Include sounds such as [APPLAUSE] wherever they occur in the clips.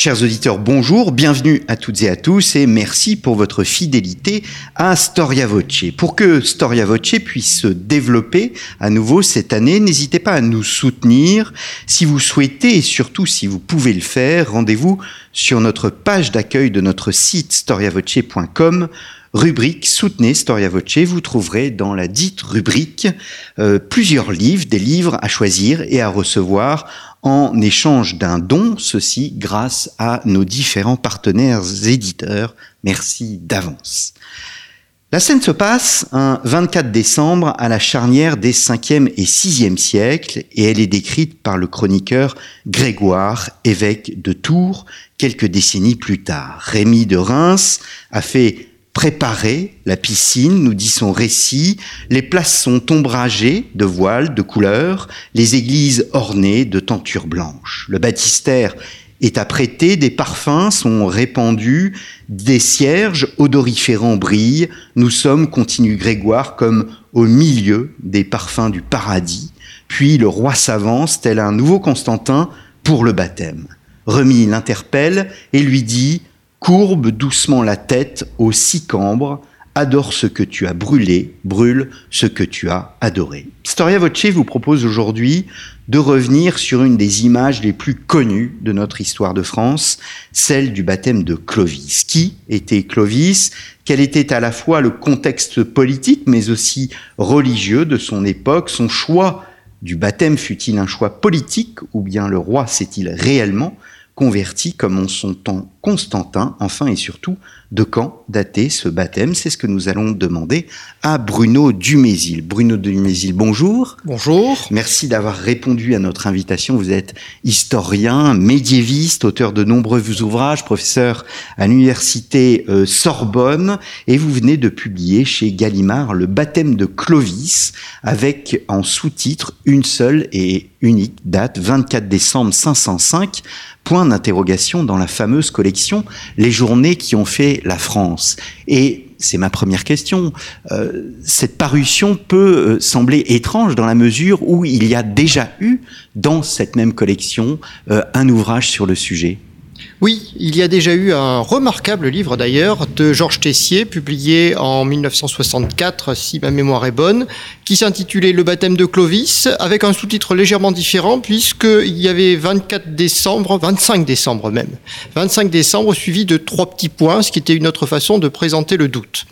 Chers auditeurs, bonjour, bienvenue à toutes et à tous et merci pour votre fidélité à Storia Voce. Pour que Storia Voce puisse se développer à nouveau cette année, n'hésitez pas à nous soutenir. Si vous souhaitez et surtout si vous pouvez le faire, rendez-vous sur notre page d'accueil de notre site storiavoce.com rubrique Soutenez Storia Voce, vous trouverez dans la dite rubrique euh, plusieurs livres, des livres à choisir et à recevoir en échange d'un don, ceci grâce à nos différents partenaires éditeurs. Merci d'avance. La scène se passe un 24 décembre à la charnière des 5e et 6e siècles et elle est décrite par le chroniqueur Grégoire, évêque de Tours, quelques décennies plus tard. Rémy de Reims a fait préparer la piscine, nous dit son récit. Les places sont ombragées de voiles de couleurs, les églises ornées de tentures blanches. Le baptistère est apprêté, des parfums sont répandus, des cierges odoriférants brillent. Nous sommes, continue Grégoire, comme au milieu des parfums du paradis. Puis le roi s'avance, tel un nouveau Constantin, pour le baptême. Remy l'interpelle et lui dit Courbe doucement la tête au sicambre, adore ce que tu as brûlé, brûle ce que tu as adoré. Storia Voce vous propose aujourd'hui de revenir sur une des images les plus connues de notre histoire de France, celle du baptême de Clovis. Qui était Clovis? Quel était à la fois le contexte politique mais aussi religieux de son époque? Son choix du baptême fut-il un choix politique ou bien le roi s'est-il réellement converti comme en son temps Constantin, enfin et surtout, de quand dater ce baptême? C'est ce que nous allons demander à Bruno Dumézil. Bruno Dumézil, bonjour. Bonjour. Merci d'avoir répondu à notre invitation. Vous êtes historien, médiéviste, auteur de nombreux ouvrages, professeur à l'université euh, Sorbonne, et vous venez de publier chez Gallimard Le baptême de Clovis, avec en sous-titre une seule et unique date, 24 décembre 505, point d'interrogation dans la fameuse collection Les journées qui ont fait la France. Et c'est ma première question. Euh, cette parution peut euh, sembler étrange dans la mesure où il y a déjà eu dans cette même collection euh, un ouvrage sur le sujet. Oui, il y a déjà eu un remarquable livre d'ailleurs de Georges Tessier, publié en 1964, si ma mémoire est bonne, qui s'intitulait Le baptême de Clovis, avec un sous-titre légèrement différent, puisqu'il y avait 24 décembre, 25 décembre même, 25 décembre suivi de trois petits points, ce qui était une autre façon de présenter le doute.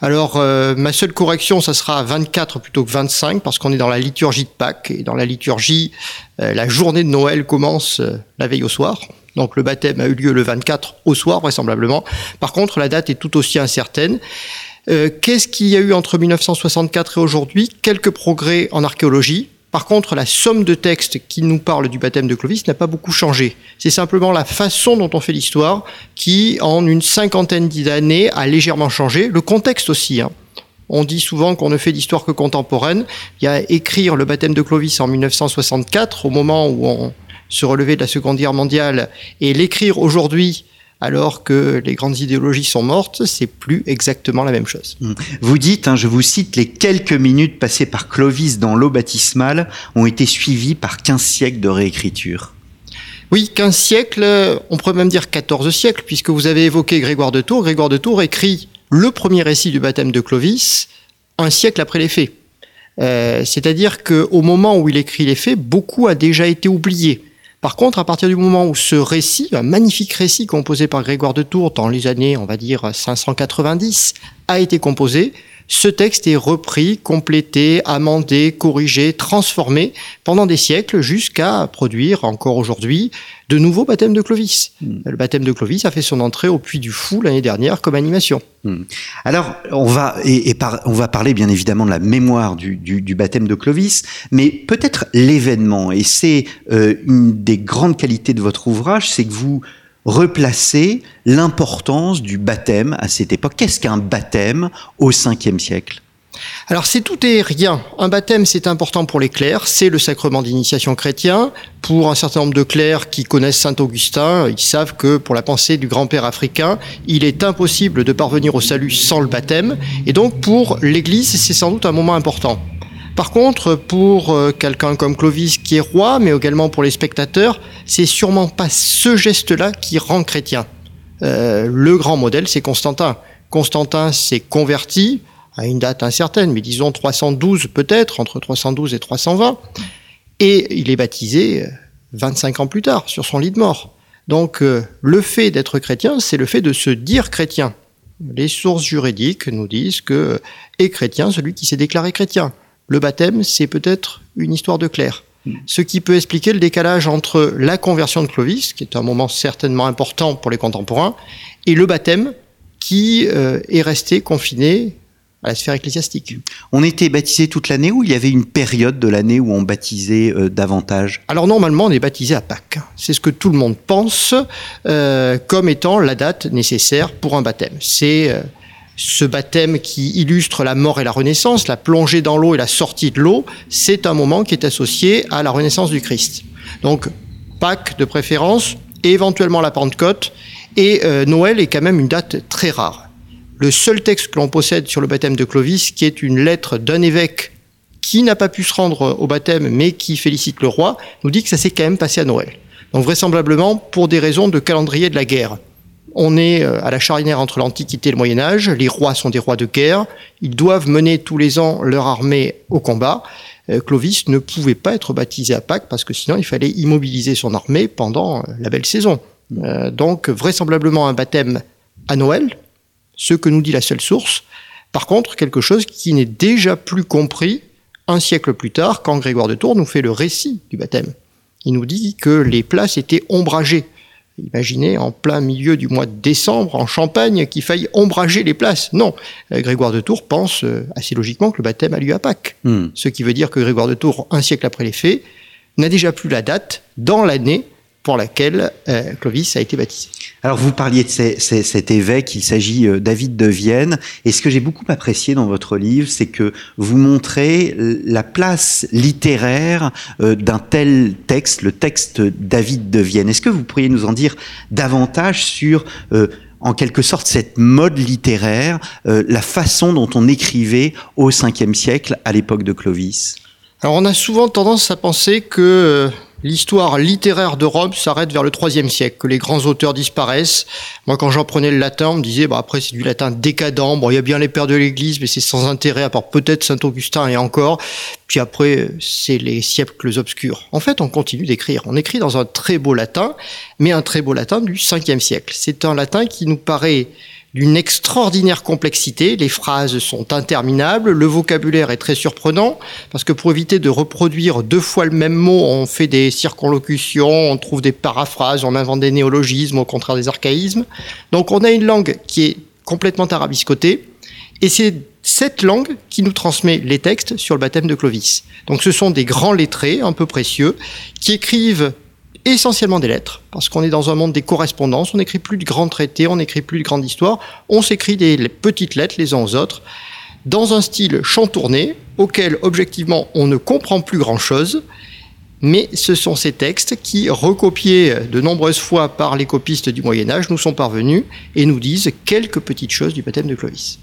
Alors, euh, ma seule correction, ça sera 24 plutôt que 25, parce qu'on est dans la liturgie de Pâques, et dans la liturgie, euh, la journée de Noël commence euh, la veille au soir. Donc le baptême a eu lieu le 24 au soir, vraisemblablement. Par contre, la date est tout aussi incertaine. Euh, qu'est-ce qu'il y a eu entre 1964 et aujourd'hui? Quelques progrès en archéologie. Par contre, la somme de textes qui nous parle du baptême de Clovis n'a pas beaucoup changé. C'est simplement la façon dont on fait l'histoire qui, en une cinquantaine d'années, a légèrement changé. Le contexte aussi. Hein. On dit souvent qu'on ne fait d'histoire que contemporaine. Il y a écrire le baptême de Clovis en 1964, au moment où on se relever de la Seconde Guerre mondiale et l'écrire aujourd'hui alors que les grandes idéologies sont mortes, c'est plus exactement la même chose. Mmh. Vous dites, hein, je vous cite, les quelques minutes passées par Clovis dans l'eau baptismale ont été suivies par 15 siècles de réécriture. Oui, 15 siècles, on pourrait même dire 14 siècles, puisque vous avez évoqué Grégoire de Tours. Grégoire de Tours écrit le premier récit du baptême de Clovis un siècle après les faits. Euh, c'est-à-dire qu'au moment où il écrit les faits, beaucoup a déjà été oublié. Par contre, à partir du moment où ce récit, un magnifique récit composé par Grégoire de Tours dans les années, on va dire 590, a été composé, ce texte est repris, complété, amendé, corrigé, transformé pendant des siècles jusqu'à produire encore aujourd'hui de nouveaux baptêmes de Clovis. Hmm. Le baptême de Clovis a fait son entrée au Puy du Fou l'année dernière comme animation. Hmm. Alors, on va, et, on va parler bien évidemment de la mémoire du, baptême de Clovis, mais peut-être l'événement. Et c'est euh, une des grandes qualités de votre ouvrage, c'est que vous replacer l'importance du baptême à cette époque. Qu'est-ce qu'un baptême au 5e siècle? Alors c'est tout et rien. Un baptême, c'est important pour les clercs, c'est le sacrement d'initiation chrétien. Pour un certain nombre de clercs qui connaissent Saint Augustin, ils savent que pour la pensée du grand-père africain, il est impossible de parvenir au salut sans le baptême. Et donc pour l'Église, c'est sans doute un moment important. Par contre, pour euh, quelqu'un comme Clovis qui est roi, mais également pour les spectateurs, c'est sûrement pas ce geste-là qui rend chrétien. Euh, le grand modèle, c'est Constantin. Constantin s'est converti, à une date incertaine, mais disons 312 peut-être, entre 312 et 320, et il est baptisé 25 euh, ans plus tard, sur son lit de mort. Donc le fait d'être chrétien, c'est le fait de se dire chrétien. Les sources juridiques nous disent que est chrétien celui qui s'est déclaré chrétien. Le baptême, c'est peut-être une histoire de clerc. Ce qui peut expliquer le décalage entre la conversion de Clovis, qui est un moment certainement important pour les contemporains, et le baptême, qui euh, est resté confiné à la sphère ecclésiastique. On était baptisé toute l'année ou il y avait une période de l'année où on baptisait euh, davantage? Alors normalement on est baptisé à Pâques. C'est ce que tout le monde pense euh, comme étant la date nécessaire pour un baptême. C'est ce baptême qui illustre la mort et la renaissance, la plongée dans l'eau et la sortie de l'eau, c'est un moment qui est associé à la renaissance du Christ. Donc Pâques de préférence, et éventuellement la Pentecôte, et Noël est quand même une date très rare le seul texte que l'on possède sur le baptême de Clovis, qui est une lettre d'un évêque qui n'a pas pu se rendre au baptême, mais qui félicite le roi, nous dit que ça s'est quand même passé à Noël. Donc vraisemblablement pour des raisons de calendrier de la guerre. On est euh, à la charnière entre l'Antiquité et le Moyen Âge, les rois sont des rois de guerre, ils doivent mener tous les ans leur armée au combat. Euh, Clovis ne pouvait pas être baptisé à Pâques parce que sinon il fallait immobiliser son armée pendant euh, la belle saison. donc vraisemblablement un baptême à Noël, ce que nous dit la seule source. Par contre, quelque chose qui n'est déjà plus compris un siècle plus tard, quand Grégoire de Tours nous fait le récit du baptême. Il nous dit que les places étaient ombragées. Imaginez en plein milieu du mois de décembre, en Champagne, qu'il faille ombrager les places. Non, euh, Grégoire de Tours pense euh, assez logiquement que le baptême a lieu à Pâques. Hmm. Ce qui veut dire que Grégoire de Tours, un siècle après les faits, n'a déjà plus la date dans l'année pour laquelle euh, Clovis a été baptisé. Alors vous parliez de cet évêque, il s'agit euh, David de Vienne, et ce que j'ai beaucoup apprécié dans votre livre, c'est que vous montrez la place littéraire euh, d'un tel texte, le texte David de Vienne. Est-ce que vous pourriez nous en dire davantage sur en quelque sorte cette mode littéraire, la façon dont on écrivait au 5e siècle à l'époque de Clovis? Alors on a souvent tendance à penser que L'histoire littéraire de Rome s'arrête vers le IIIe siècle, que les grands auteurs disparaissent. Moi, quand j'apprenais le latin, on me disait, bah, après, c'est du latin décadent. Bon, il y a bien les pères de l'Église, mais c'est sans intérêt, à part peut-être Saint-Augustin et encore. Puis après, c'est les siècles obscurs. En fait, on continue d'écrire. On écrit dans un très beau latin, mais un très beau latin du 5e siècle. C'est un latin qui nous paraît d'une extraordinaire complexité. Les phrases sont interminables, le vocabulaire est très surprenant, parce que pour éviter de reproduire deux fois le même mot, on fait des circonlocutions, on trouve des paraphrases, on invente des néologismes au contraire des archaïsmes. Donc on a une langue qui est complètement arabiscotée, et c'est cette langue qui nous transmet les textes sur le baptême de Clovis. Donc ce sont des grands lettrés, un peu précieux, qui écrivent essentiellement des lettres, parce qu'on est dans un monde des correspondances, on n'écrit plus de grands traités, on n'écrit plus de grandes histoires, on s'écrit des petites lettres les uns aux autres, dans un style chantourné, auquel objectivement on ne comprend plus grand-chose, mais ce sont ces textes qui, recopiés de nombreuses fois par les copistes du Moyen Âge, nous sont parvenus et nous disent quelques petites choses du baptême de Clovis.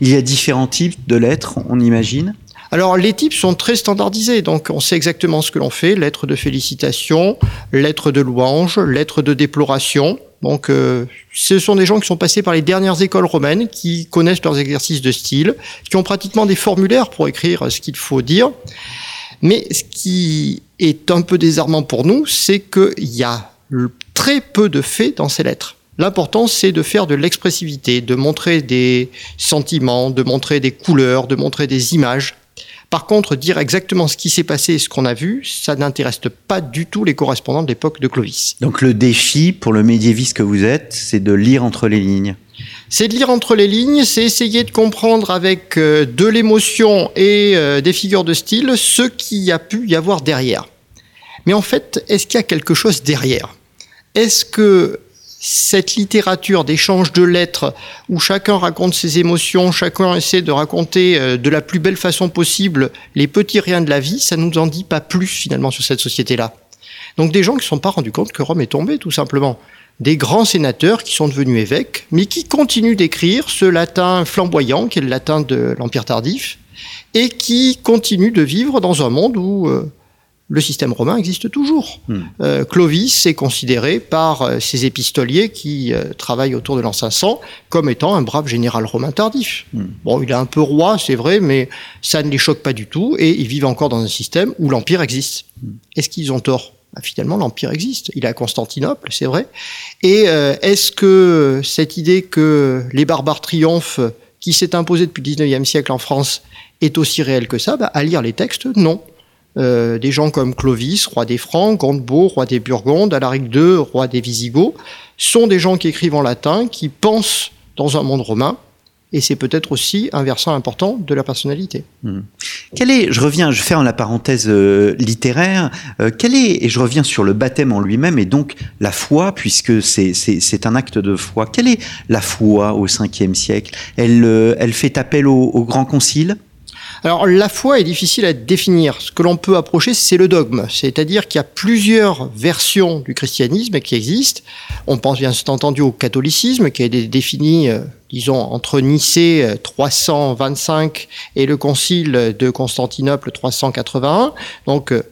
Il y a différents types de lettres, on imagine? Alors les types sont très standardisés, donc on sait exactement ce que l'on fait, lettre de félicitation, lettre de louange, lettre de déploration. Donc euh, ce sont des gens qui sont passés par les dernières écoles romaines, qui connaissent leurs exercices de style, qui ont pratiquement des formulaires pour écrire ce qu'il faut dire. Mais ce qui est un peu désarmant pour nous, c'est qu'il y a très peu de faits dans ces lettres. L'important, c'est de faire de l'expressivité, de montrer des sentiments, de montrer des couleurs, de montrer des images. Par contre, dire exactement ce qui s'est passé et ce qu'on a vu, ça n'intéresse pas du tout les correspondants de l'époque de Clovis. Donc le défi pour le médiéviste que vous êtes, c'est de lire entre les lignes. C'est de lire entre les lignes, c'est essayer de comprendre avec euh, de l'émotion et euh, des figures de style ce qu'il a pu y avoir derrière. Mais en fait, est-ce qu'il y a quelque chose derrière? Est-ce que cette littérature d'échange de lettres où chacun raconte ses émotions, chacun essaie de raconter euh, de la plus belle façon possible les petits riens de la vie, ça nous en dit pas plus finalement sur cette société-là. Donc des gens qui ne sont pas rendus compte que Rome est tombée tout simplement. Des grands sénateurs qui sont devenus évêques, mais qui continuent d'écrire ce latin flamboyant qui est le latin de l'Empire tardif, et qui continuent de vivre dans un monde où euh, le système romain existe toujours. Hmm. Euh, Clovis est considéré par euh, ses épistoliers qui euh, travaillent autour de l'an 500 comme étant un brave général romain tardif. Hmm. Bon, il est un peu roi, c'est vrai, mais ça ne les choque pas du tout et ils vivent encore dans un système où l'empire existe. Hmm. Est-ce qu'ils ont tort? Bah, Finalement, l'empire existe. Il est à Constantinople, c'est vrai. Et est-ce que cette idée que les barbares triomphent, qui s'est imposée depuis le 19e siècle en France, est aussi réelle que ça? Bah, À lire les textes, non. Euh, des gens comme Clovis, roi des Francs, Gondebaud, roi des Burgondes, Alaric II, roi des Visigoths, sont des gens qui écrivent en latin, qui pensent dans un monde romain, et c'est peut-être aussi un versant important de la personnalité. Hmm. Quel est, je reviens, je ferme la parenthèse euh, littéraire, euh, quel est, et je reviens sur le baptême en lui-même, et donc la foi, puisque c'est un acte de foi, quelle est la foi au 5e siècle? Elle, fait appel au Grand Concile? Alors la foi est difficile à définir. Ce que l'on peut approcher, c'est le dogme. C'est-à-dire qu'il y a plusieurs versions du christianisme qui existent. On pense bien entendu au catholicisme qui a été défini, euh, disons, entre Nicée 325 euh, et le concile de Constantinople 381. Donc euh,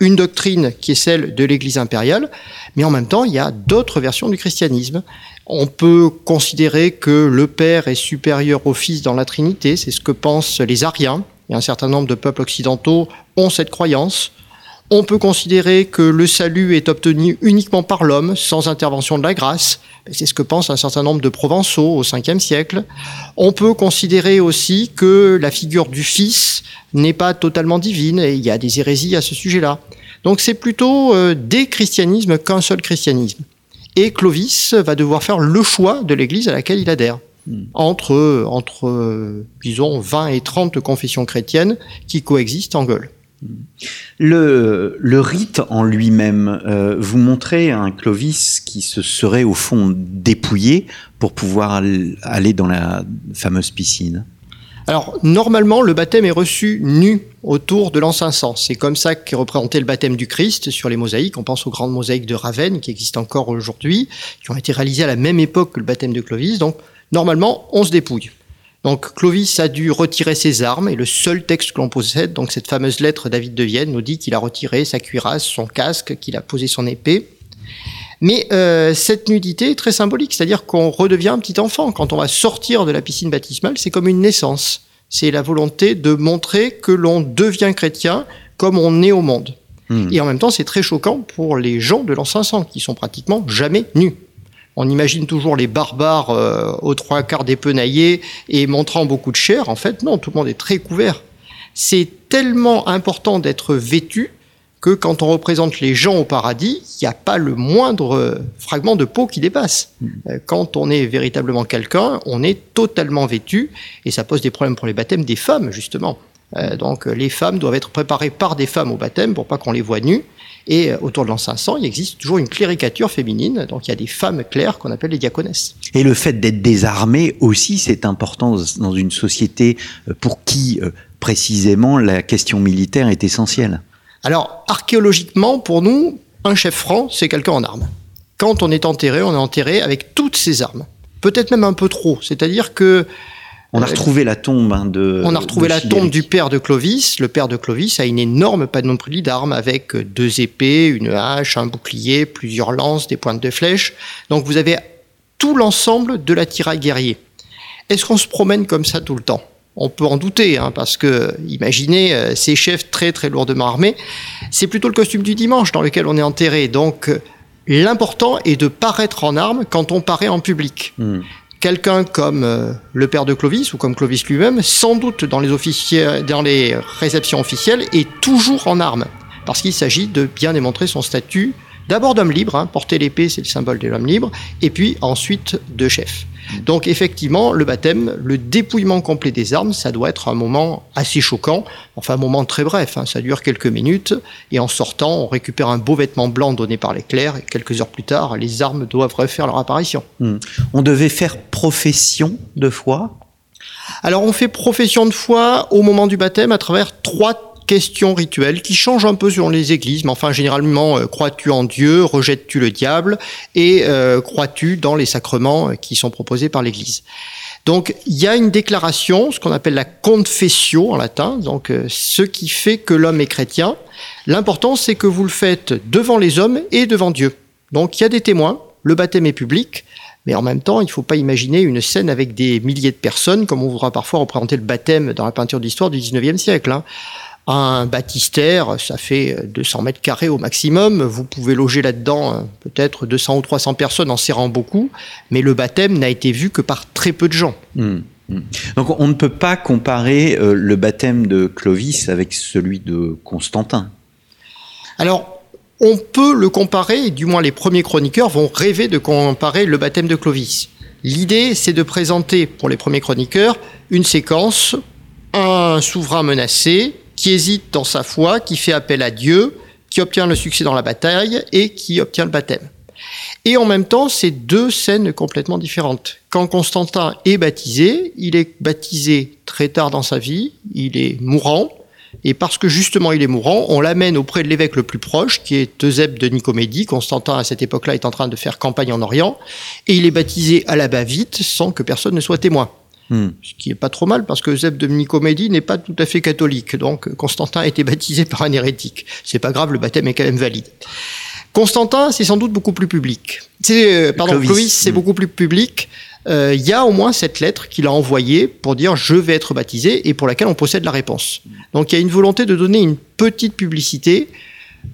une doctrine qui est celle de l'Église impériale, mais en même temps, il y a d'autres versions du christianisme. On peut considérer que le Père est supérieur au Fils dans la Trinité, c'est ce que pensent les Ariens et un certain nombre de peuples occidentaux ont cette croyance. On peut considérer que le salut est obtenu uniquement par l'homme, sans intervention de la grâce. C'est ce que pensent un certain nombre de Provençaux au 5e siècle. On peut considérer aussi que la figure du Fils n'est pas totalement divine, et il y a des hérésies à ce sujet-là. Donc c'est plutôt euh, des christianismes qu'un seul christianisme. Et Clovis va devoir faire le choix de l'Église à laquelle il adhère. Hmm. entre, entre, disons, 20 et 30 confessions chrétiennes qui coexistent en Gaule. Hmm. Le, le, rite en lui-même, euh, vous montrez un Clovis qui se serait au fond dépouillé pour pouvoir aller dans la fameuse piscine. Alors, normalement, le baptême est reçu nu autour de l'an 500. C'est comme ça qu'est représenté le baptême du Christ sur les mosaïques. On pense aux grandes mosaïques de Ravenne qui existent encore aujourd'hui, qui ont été réalisées à la même époque que le baptême de Clovis. Donc, Normalement, on se dépouille. Donc Clovis a dû retirer ses armes et le seul texte que l'on possède, donc cette fameuse lettre David de Vienne, nous dit qu'il a retiré sa cuirasse, son casque, qu'il a posé son épée. Mais euh, cette nudité est très symbolique, c'est-à-dire qu'on redevient un petit enfant. Quand on va sortir de la piscine baptismale, c'est comme une naissance. C'est la volonté de montrer que l'on devient chrétien comme on est au monde. Hmm. Et en même temps, c'est très choquant pour les gens de l'an 500 qui sont pratiquement jamais nus. On imagine toujours les barbares euh, aux trois quarts dépenaillés et montrant beaucoup de chair. En fait, non, tout le monde est très couvert. C'est tellement important d'être vêtu que quand on représente les gens au paradis, il n'y a pas le moindre fragment de peau qui dépasse. Mm. Euh, quand on est véritablement quelqu'un, on est totalement vêtu et ça pose des problèmes pour les baptêmes des femmes, justement. Euh, donc les femmes doivent être préparées par des femmes au baptême pour pas qu'on les voit nues. Et euh, autour de l'an 500, il existe toujours une cléricature féminine, donc il y a des femmes claires qu'on appelle les diaconesses. Et le fait d'être désarmé aussi, c'est important dans une société euh, pour qui euh, précisément la question militaire est essentielle. Alors archéologiquement, pour nous, un chef franc, c'est quelqu'un en armes. Quand on est enterré, on est enterré avec toutes ses armes. Peut-être même un peu trop. C'est-à-dire que on a retrouvé la tombe hein, de. On a retrouvé la tombe du père de Clovis. Le père de Clovis a une énorme panoplie d'armes avec deux épées, une hache, un bouclier, plusieurs lances, des pointes de flèches. Donc vous avez tout l'ensemble de l'attirail guerrier. Est-ce qu'on se promène comme ça tout le temps? On peut en douter, hein, parce que imaginez euh, ces chefs très très lourdement armés, c'est plutôt le costume du dimanche dans lequel on est enterré. Donc l'important est de paraître en armes quand on paraît en public. Hmm quelqu'un comme euh, le père de Clovis ou comme Clovis lui-même, sans doute dans les, dans les réceptions officielles, est toujours en armes, parce qu'il s'agit de bien démontrer son statut D'abord d'homme libre, hein, porter l'épée c'est le symbole de l'homme libre, et puis ensuite de chef. Donc effectivement, le baptême, le dépouillement complet des armes, ça doit être un moment assez choquant, enfin un moment très bref, hein, ça dure quelques minutes, et en sortant, on récupère un beau vêtement blanc donné par l'éclair, et quelques heures plus tard, les armes doivent refaire leur apparition. Hmm. On devait faire profession de foi? Alors on fait profession de foi au moment du baptême à travers trois questions rituelles qui changent un peu selon les églises, mais enfin généralement euh, crois-tu en Dieu, rejettes-tu le diable et euh, crois-tu dans les sacrements euh, qui sont proposés par l'Église. Donc il y a une déclaration, ce qu'on appelle la confessio en latin, donc ce qui fait que l'homme est chrétien. L'important c'est que vous le faites devant les hommes et devant Dieu. Donc il y a des témoins, le baptême est public, mais en même temps, il ne faut pas imaginer une scène avec des milliers de personnes, comme on voudra parfois représenter le baptême dans la peinture d'histoire du 19e siècle. Hein. Un baptistère, ça fait 200 mètres carrés au maximum. Vous pouvez loger là-dedans euh, peut-être 200 ou 300 personnes en serrant beaucoup, mais le baptême n'a été vu que par très peu de gens. Mmh, mmh. Donc on ne peut pas comparer euh, le baptême de Clovis avec celui de Constantin. Alors, on peut le comparer, du moins les premiers chroniqueurs vont rêver de comparer le baptême de Clovis. L'idée, c'est de présenter pour les premiers chroniqueurs une séquence, un souverain menacé, qui hésite dans sa foi, qui fait appel à Dieu, qui obtient le succès dans la bataille et qui obtient le baptême. Et en même temps, c'est deux scènes complètement différentes. Quand Constantin est baptisé, il est baptisé très tard dans sa vie, il est mourant, et parce que justement il est mourant, on l'amène auprès de l'évêque le plus proche, qui est Eusèbe de Nicomédie. Constantin, à cette époque-là, est en train de faire campagne en Orient, et il est baptisé à la va-vite, sans que personne ne soit témoin. Hmm. Ce qui est pas trop mal parce que Zeb de Nicomédie n'est pas tout à fait catholique. Donc Constantin a été baptisé par un hérétique. C'est pas grave, le baptême est quand même valide. Constantin, c'est sans doute beaucoup plus public. C'est, euh, pardon, Clovis, c'est hmm. beaucoup plus public. Euh, il y a au moins cette lettre qu'il a envoyée pour dire je vais être baptisé et pour laquelle on possède la réponse. Donc il y a une volonté de donner une petite publicité.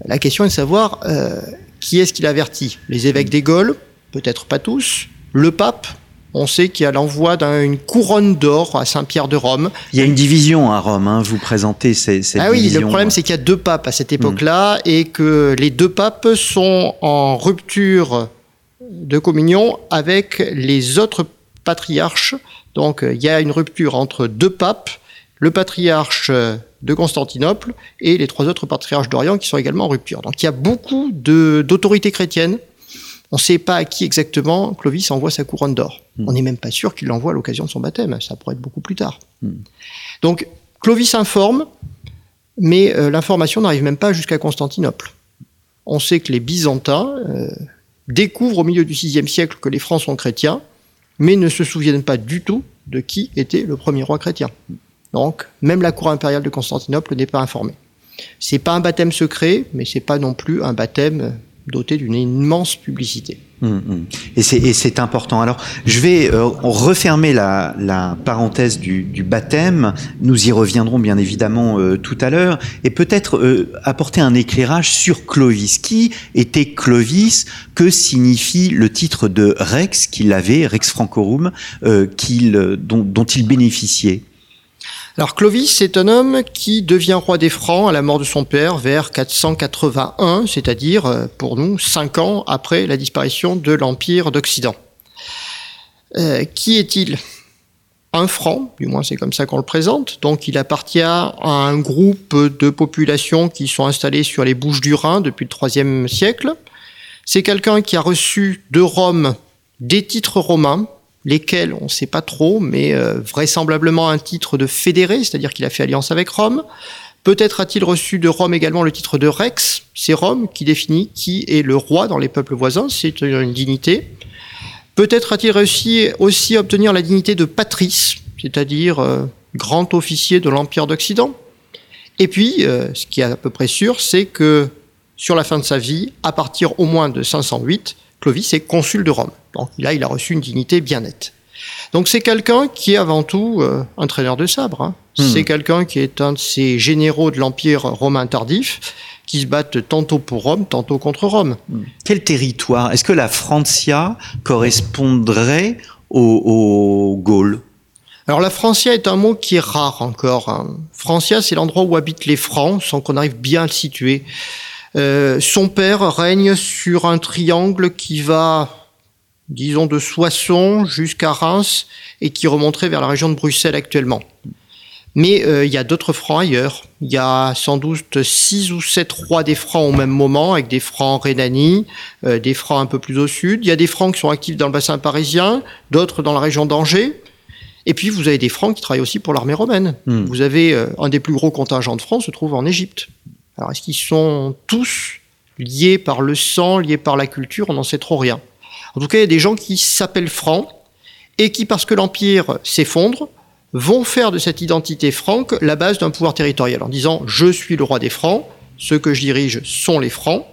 La question est de savoir euh, qui est-ce qu'il avertit. Les évêques des Gaules, peut-être pas tous. Le pape, on sait qu'il y a l'envoi d'une couronne d'or à Saint-Pierre de Rome. Il y a une division à Rome, hein, vous présentez ces, cette ah oui, le problème c'est qu'il y a deux papes à cette époque-là hmm. et que les deux papes sont en rupture de communion avec les autres patriarches. Donc il y a une rupture entre deux papes, le patriarche de Constantinople et les trois autres patriarches d'Orient qui sont également en rupture. Donc il y a beaucoup d'autorités chrétiennes on ne sait pas à qui exactement Clovis envoie sa couronne d'or. Hmm. On n'est même pas sûr qu'il l'envoie à l'occasion de son baptême. Ça pourrait être beaucoup plus tard. Hmm. Donc Clovis informe, mais euh, l'information n'arrive même pas jusqu'à Constantinople. On sait que les Byzantins euh, découvrent au milieu du VIe siècle que les Francs sont chrétiens, mais ne se souviennent pas du tout de qui était le premier roi chrétien. Donc, même la cour impériale de Constantinople n'est pas informée. C'est pas un baptême secret, mais c'est pas non plus un baptême doté d'une immense publicité. Hum, hum. Et c'est important. Alors, je vais euh, refermer la, parenthèse du, baptême. Nous y reviendrons bien évidemment euh, tout à l'heure. Et peut-être euh, apporter un éclairage sur Clovis. Qui était Clovis? Que signifie le titre de Rex qu'il avait, Rex Francorum, dont il bénéficiait? Alors Clovis, c'est un homme qui devient roi des Francs à la mort de son père vers 481, c'est-à-dire euh, pour nous cinq ans après la disparition de l'Empire d'Occident. Euh, qui est-il? Un franc, du moins c'est comme ça qu'on le présente, donc il appartient à un groupe de populations qui sont installées sur les Bouches du Rhin depuis le IIIe siècle. C'est quelqu'un qui a reçu de Rome des titres romains, lesquels on ne sait pas trop, mais euh, vraisemblablement un titre de fédéré, c'est-à-dire qu'il a fait alliance avec Rome. Peut-être a-t-il reçu de Rome également le titre de Rex, c'est Rome qui définit qui est le roi dans les peuples voisins, c'est une dignité. Peut-être a-t-il réussi aussi à obtenir la dignité de patrice, c'est-à-dire euh, grand officier de l'Empire d'Occident. Et puis, euh, ce qui est à peu près sûr, c'est que sur la fin de sa vie, à partir au moins de 508, Clovis est consul de Rome. Donc là, il a reçu une dignité bien nette. Donc c'est quelqu'un qui est avant tout euh, un traîneur de sabre. Hein. Hmm. C'est quelqu'un qui est un de ces généraux de l'Empire romain tardif qui se battent tantôt pour Rome, tantôt contre Rome. Hmm. Quel territoire? Est-ce que la Francia correspondrait aux, Gaules alors la Francia est un mot qui est rare encore. Hein. Francia, c'est l'endroit où habitent les Francs, sans qu'on arrive bien à le situer. Euh, son père règne sur un triangle qui va, disons, de Soissons jusqu'à Reims et qui remonterait vers la région de Bruxelles actuellement. Mais euh, il y a d'autres francs ailleurs. Il y a sans doute six ou sept rois des francs au même moment, avec des francs en Rhénanie, euh, des francs un peu plus au sud. Il y a des francs qui sont actifs dans le bassin parisien, d'autres dans la région d'Angers. Et puis vous avez des francs qui travaillent aussi pour l'armée romaine. Hmm. Vous avez euh, un des plus gros contingents de francs se trouve en Égypte. Alors est-ce qu'ils sont tous liés par le sang, liés par la culture On n'en sait trop rien. En tout cas, il y a des gens qui s'appellent francs et qui, parce que l'empire s'effondre, vont faire de cette identité franque la base d'un pouvoir territorial en disant je suis le roi des francs, ceux que je dirige sont les francs,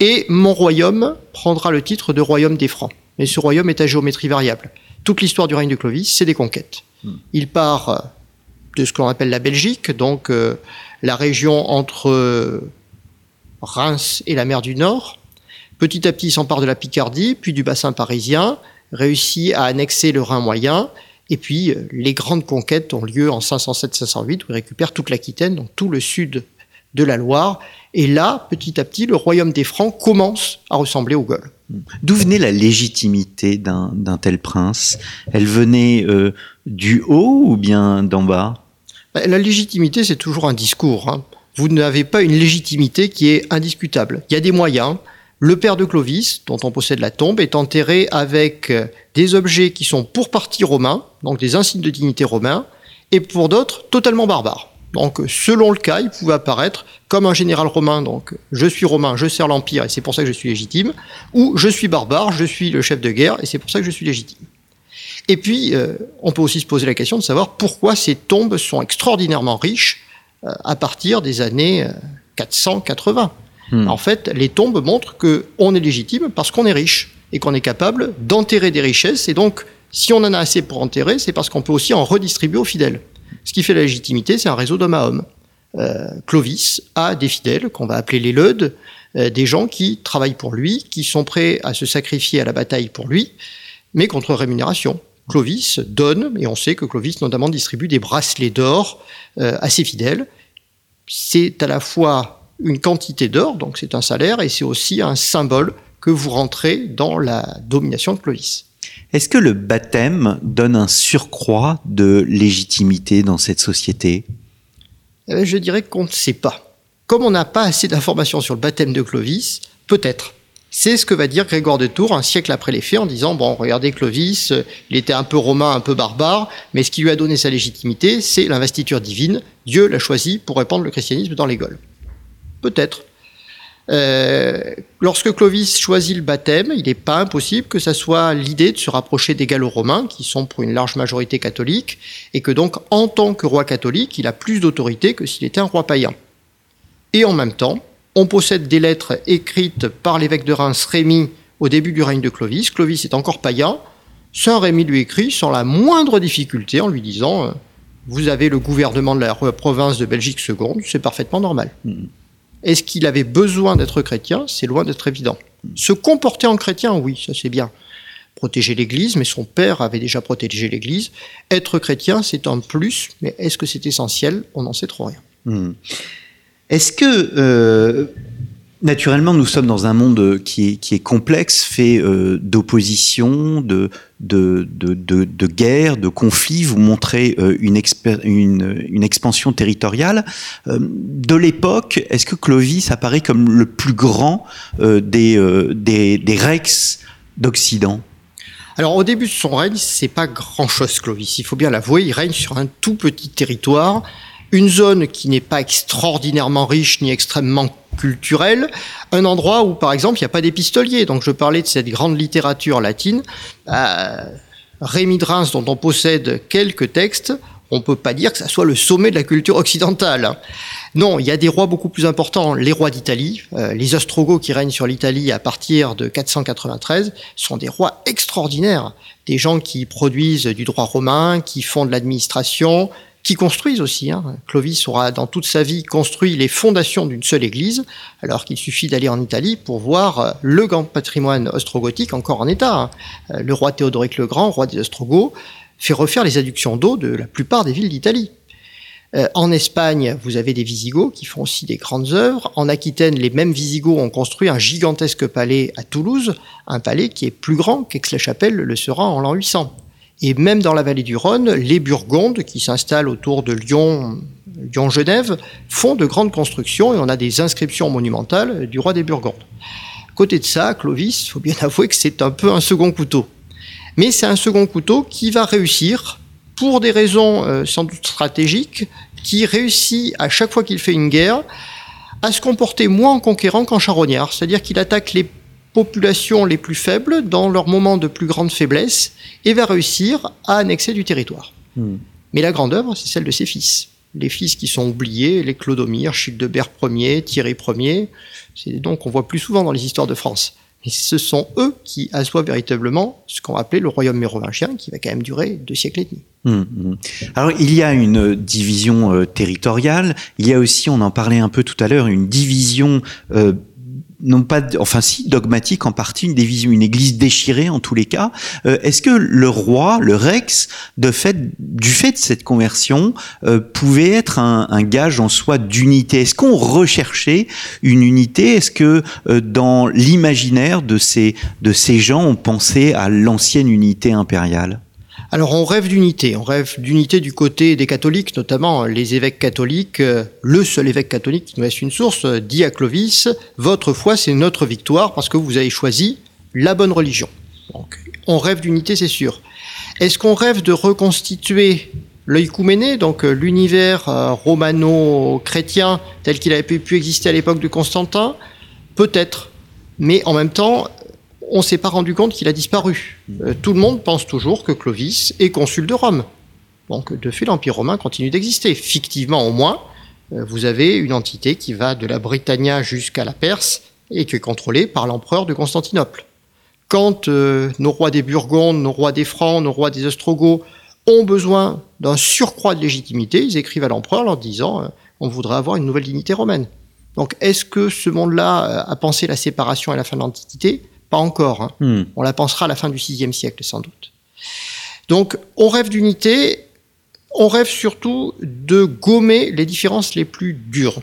et mon royaume prendra le titre de royaume des francs. Mais ce royaume est à géométrie variable. Toute l'histoire du règne de Clovis, c'est des conquêtes. Il part de ce qu'on appelle la Belgique, donc euh, la région entre euh, Reims et la mer du Nord. Petit à petit, il s'empare de la Picardie, puis du bassin parisien, réussit à annexer le Rhin moyen, et puis euh, les grandes conquêtes ont lieu en 507-508, où il récupère toute l'Aquitaine, donc tout le sud de la Loire. Et là, petit à petit, le royaume des Francs commence à ressembler aux Gaules. D'où venait la légitimité d'un tel prince? Elle venait euh, du haut ou bien d'en bas? La légitimité, c'est toujours un discours. hein. Vous n'avez pas une légitimité qui est indiscutable. Il y a des moyens. Le père de Clovis, dont on possède la tombe, est enterré avec euh, des objets qui sont pour partie romains, donc des insignes de dignité romains, et pour d'autres totalement barbares. Donc, selon le cas, il pouvait apparaître comme un général romain, donc je suis romain, je sers l'empire et c'est pour ça que je suis légitime, ou je suis barbare, je suis le chef de guerre et c'est pour ça que je suis légitime. Et puis, euh, on peut aussi se poser la question de savoir pourquoi ces tombes sont extraordinairement riches euh, à partir des années euh, 480. Hmm. En fait, les tombes montrent que on est légitime parce qu'on est riche et qu'on est capable d'enterrer des richesses. Et donc, si on en a assez pour enterrer, c'est parce qu'on peut aussi en redistribuer aux fidèles. Ce qui fait la légitimité, c'est un réseau d'homme à homme. Euh, Clovis a des fidèles qu'on va appeler les leudes, euh, des gens qui travaillent pour lui, qui sont prêts à se sacrifier à la bataille pour lui, mais contre rémunération. Clovis donne, et on sait que Clovis notamment distribue des bracelets d'or euh, à ses fidèles. C'est à la fois une quantité d'or, donc c'est un salaire, et c'est aussi un symbole que vous rentrez dans la domination de Clovis. Est-ce que le baptême donne un surcroît de légitimité dans cette société? Eh Je dirais qu'on ne sait pas. Comme on n'a pas assez d'informations sur le baptême de Clovis, peut-être. C'est ce que va dire Grégoire de Tours un siècle après les faits en disant bon regardez Clovis, euh, il était un peu romain, un peu barbare, mais ce qui lui a donné sa légitimité, c'est l'investiture divine. Dieu l'a choisi pour répandre le christianisme dans les Gaules. Peut-être. Euh, lorsque Clovis choisit le baptême, il n'est pas impossible que ça soit l'idée de se rapprocher des Gallo-Romains, qui sont pour une large majorité catholiques, et que donc, en tant que roi catholique, il a plus d'autorité que s'il était un roi païen. Et en même temps, on possède des lettres écrites par l'évêque de Reims, Rémy, au début du règne de Clovis. Clovis est encore païen. Saint Rémy lui écrit sans la moindre difficulté en lui disant euh, Vous avez le gouvernement de la province de Belgique seconde, c'est parfaitement normal. Est-ce qu'il avait besoin d'être chrétien? C'est loin d'être évident. Se comporter en chrétien, oui, ça c'est bien. Protéger l'Église, mais son père avait déjà protégé l'Église. Être chrétien, c'est un plus, mais est-ce que c'est essentiel? On n'en sait trop rien. Hmm. Est-ce que, euh, naturellement, nous sommes dans un monde qui est, complexe, fait euh, d'opposition, de, guerre, de conflits. Vous montrez euh, une, expansion territoriale. De l'époque, est-ce que Clovis apparaît comme le plus grand des rex d'Occident? Alors au début de son règne, c'est pas grand-chose Clovis, il faut bien l'avouer, il règne sur un tout petit territoire, une zone qui n'est pas extraordinairement riche ni extrêmement culturelle, un endroit où par exemple il n'y a pas d'épistolier. Donc je parlais de cette grande littérature latine, euh, Rémy de Reims dont on possède quelques textes, on peut pas dire que ça soit le sommet de la culture occidentale. Non, il y a des rois beaucoup plus importants. Les rois d'Italie, euh, les Ostrogoths qui règnent sur l'Italie à partir de 493, sont des rois extraordinaires. Des gens qui produisent du droit romain, qui font de l'administration, qui construisent aussi. hein. Clovis aura dans toute sa vie construit les fondations d'une seule église, alors qu'il suffit d'aller en Italie pour voir euh, le grand patrimoine ostrogothique encore en état. hein. Euh, Le roi Théodoric le Grand, roi des Ostrogoths, fait refaire les adductions d'eau de la plupart des villes d'Italie. Euh, en Espagne, vous avez des Visigoths qui font aussi des grandes œuvres. En Aquitaine, les mêmes Visigoths ont construit un gigantesque palais à Toulouse, un palais qui est plus grand qu'Aix-la-Chapelle le sera en l'an 800. Et même dans la vallée du Rhône, les Burgondes, qui s'installent autour de Lyon, Lyon-Genève, font de grandes constructions et on a des inscriptions monumentales du roi des Burgondes. Côté de ça, Clovis, il faut bien [LAUGHS] avouer que c'est un peu un second couteau. Mais c'est un second couteau qui va réussir pour des raisons euh, sans doute stratégiques, qui réussit à chaque fois qu'il fait une guerre à se comporter moins en conquérant qu'en charognard. C'est-à-dire qu'il attaque les populations les plus faibles dans leur moment de plus grande faiblesse et va réussir à annexer du territoire. Hmm. Mais la grande œuvre, c'est celle de ses fils. Les fils qui sont oubliés, les Clodomir, Childebert Ier, Thierry Ier, c'est donc qu'on voit plus souvent dans les histoires de France. Et ce sont eux qui assoient véritablement ce qu'on appelait le royaume mérovingien, qui va quand même durer deux siècles et demi. Hum, hum. Alors il y a une division euh, territoriale, il y a aussi, on en parlait un peu tout à l'heure, une division euh, non pas, enfin si, dogmatique en partie, une division, une église déchirée en tous les cas. Euh, est-ce que le roi, le Rex, de fait, du fait de cette conversion, euh, pouvait être un, un, gage en soi d'unité? Est-ce qu'on recherchait une unité? Est-ce que euh, dans l'imaginaire de ces, de ces gens, on pensait à l'ancienne unité impériale? Alors on rêve d'unité, on rêve d'unité du côté des catholiques, notamment les évêques catholiques. Euh, le seul évêque catholique qui nous laisse une source euh, dit à Clovis, votre foi c'est notre victoire parce que vous avez choisi la bonne religion. Donc on rêve d'unité, c'est sûr. Est-ce qu'on rêve de reconstituer l'œïcouméné, donc euh, l'univers romano-chrétien tel qu'il avait pu exister à l'époque de Constantin? Peut-être. Mais en même temps, on s'est pas rendu compte qu'il a disparu. Euh, tout le monde pense toujours que Clovis est consul de Rome. Donc, de fait, l'Empire romain continue d'exister. Fictivement, au moins, euh, vous avez une entité qui va de la Britannia jusqu'à la Perse et qui est contrôlée par l'empereur de Constantinople. Quand euh, nos rois des Burgondes, nos rois des Francs, nos rois des Ostrogoths ont besoin d'un surcroît de légitimité, ils écrivent à l'empereur en leur disant on voudrait avoir une nouvelle dignité romaine. Donc, est-ce que ce monde-là a pensé la séparation et la fin de l'Antiquité? Pas encore. Hein. Hmm. On la pensera à la fin du VIe siècle, sans doute. Donc, on rêve d'unité. On rêve surtout de gommer les différences les plus dures.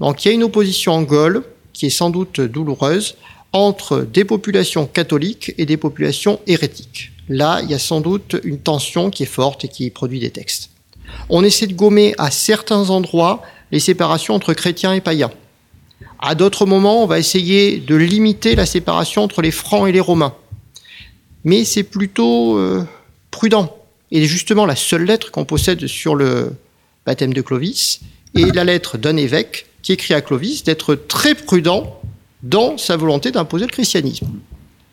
Donc, il y a une opposition en Gaule qui est sans doute douloureuse entre des populations catholiques et des populations hérétiques. Là, il y a sans doute une tension qui est forte et qui produit des textes. On essaie de gommer à certains endroits les séparations entre chrétiens et païens. À d'autres moments, on va essayer de limiter la séparation entre les Francs et les Romains. Mais c'est plutôt euh, prudent. Et justement, la seule lettre qu'on possède sur le baptême de Clovis est la lettre d'un évêque qui écrit à Clovis d'être très prudent dans sa volonté d'imposer le christianisme.